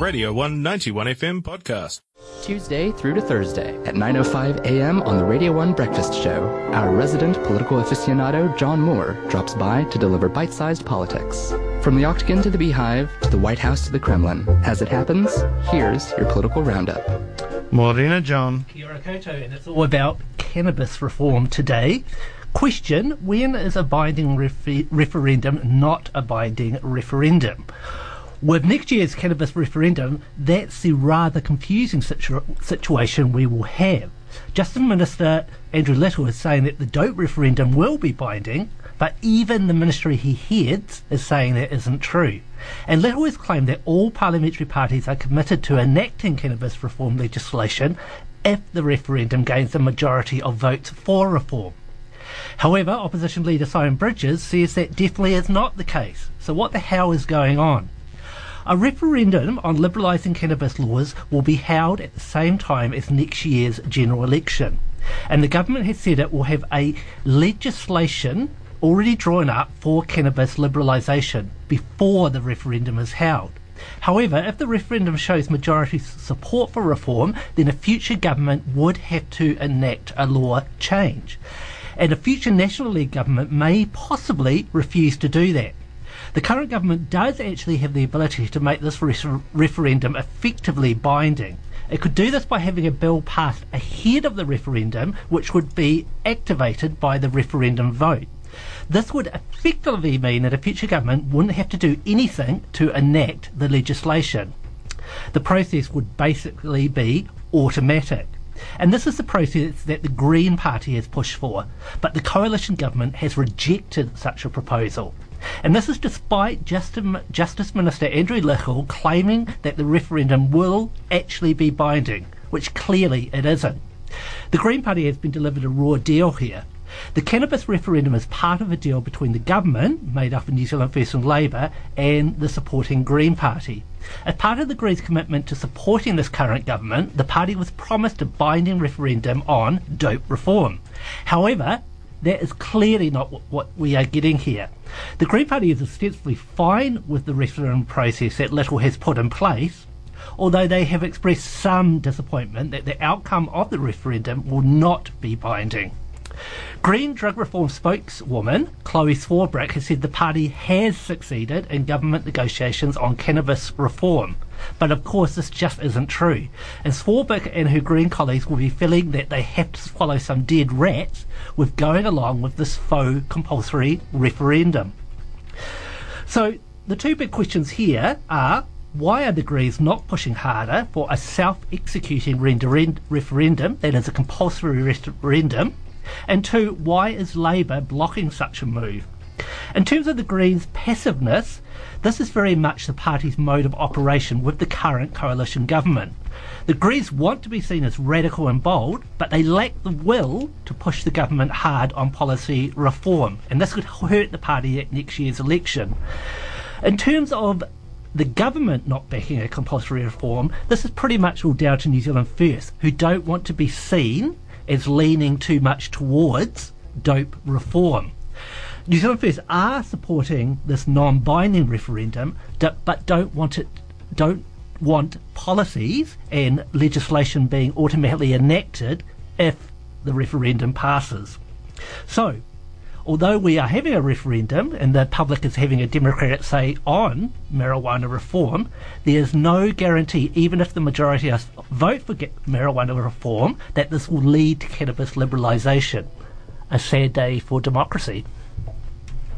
Radio 191 FM podcast. Tuesday through to Thursday at 9.05 a.m. on the Radio 1 Breakfast Show, our resident political aficionado John Moore drops by to deliver bite-sized politics. From the Octagon to the Beehive, to the White House to the Kremlin. As it happens, here's your political roundup. Morena John. Kia ora koutou, and it's all about cannabis reform today. Question When is a binding refer- referendum not a binding referendum? With next year's cannabis referendum, that's the rather confusing situ- situation we will have. Justice Minister Andrew Little is saying that the dope referendum will be binding, but even the ministry he heads is saying that isn't true. And Little has claimed that all parliamentary parties are committed to enacting cannabis reform legislation if the referendum gains a majority of votes for reform. However, opposition leader Simon Bridges says that definitely is not the case. So what the hell is going on? A referendum on liberalising cannabis laws will be held at the same time as next year's general election. And the government has said it will have a legislation already drawn up for cannabis liberalisation before the referendum is held. However, if the referendum shows majority support for reform, then a future government would have to enact a law change. And a future National League government may possibly refuse to do that. The current government does actually have the ability to make this re- referendum effectively binding. It could do this by having a bill passed ahead of the referendum, which would be activated by the referendum vote. This would effectively mean that a future government wouldn't have to do anything to enact the legislation. The process would basically be automatic. And this is the process that the Green Party has pushed for, but the coalition government has rejected such a proposal. And this is despite Justice Minister Andrew Little claiming that the referendum will actually be binding, which clearly it isn't. The Green Party has been delivered a raw deal here. The cannabis referendum is part of a deal between the government, made up of New Zealand First and Labour, and the supporting Green Party. As part of the Greens' commitment to supporting this current government, the party was promised a binding referendum on dope reform. However, that is clearly not what we are getting here. The Green Party is ostensibly fine with the referendum process that Little has put in place, although they have expressed some disappointment that the outcome of the referendum will not be binding. Green drug reform spokeswoman Chloe Swarbrick has said the party has succeeded in government negotiations on cannabis reform. But of course, this just isn't true. And Swarbrick and her Green colleagues will be feeling that they have to swallow some dead rats with going along with this faux compulsory referendum. So the two big questions here are why are the Greens not pushing harder for a self executing referendum that is a compulsory referendum? And two, why is Labour blocking such a move? In terms of the Greens' passiveness, this is very much the party's mode of operation with the current coalition government. The Greens want to be seen as radical and bold, but they lack the will to push the government hard on policy reform, and this could hurt the party at next year's election. In terms of the government not backing a compulsory reform, this is pretty much all down to New Zealand First, who don't want to be seen as leaning too much towards dope reform. New Zealand First are supporting this non-binding referendum, but don't want it, don't want policies and legislation being automatically enacted if the referendum passes. So, although we are having a referendum and the public is having a democratic say on marijuana reform, there is no guarantee, even if the majority of us vote for marijuana reform, that this will lead to cannabis liberalisation. A sad day for democracy.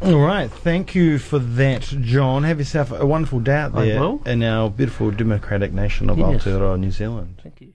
All right, thank you for that, John. Have yourself a wonderful day out there in our beautiful democratic nation of yes. Aotearoa, New Zealand. Thank you.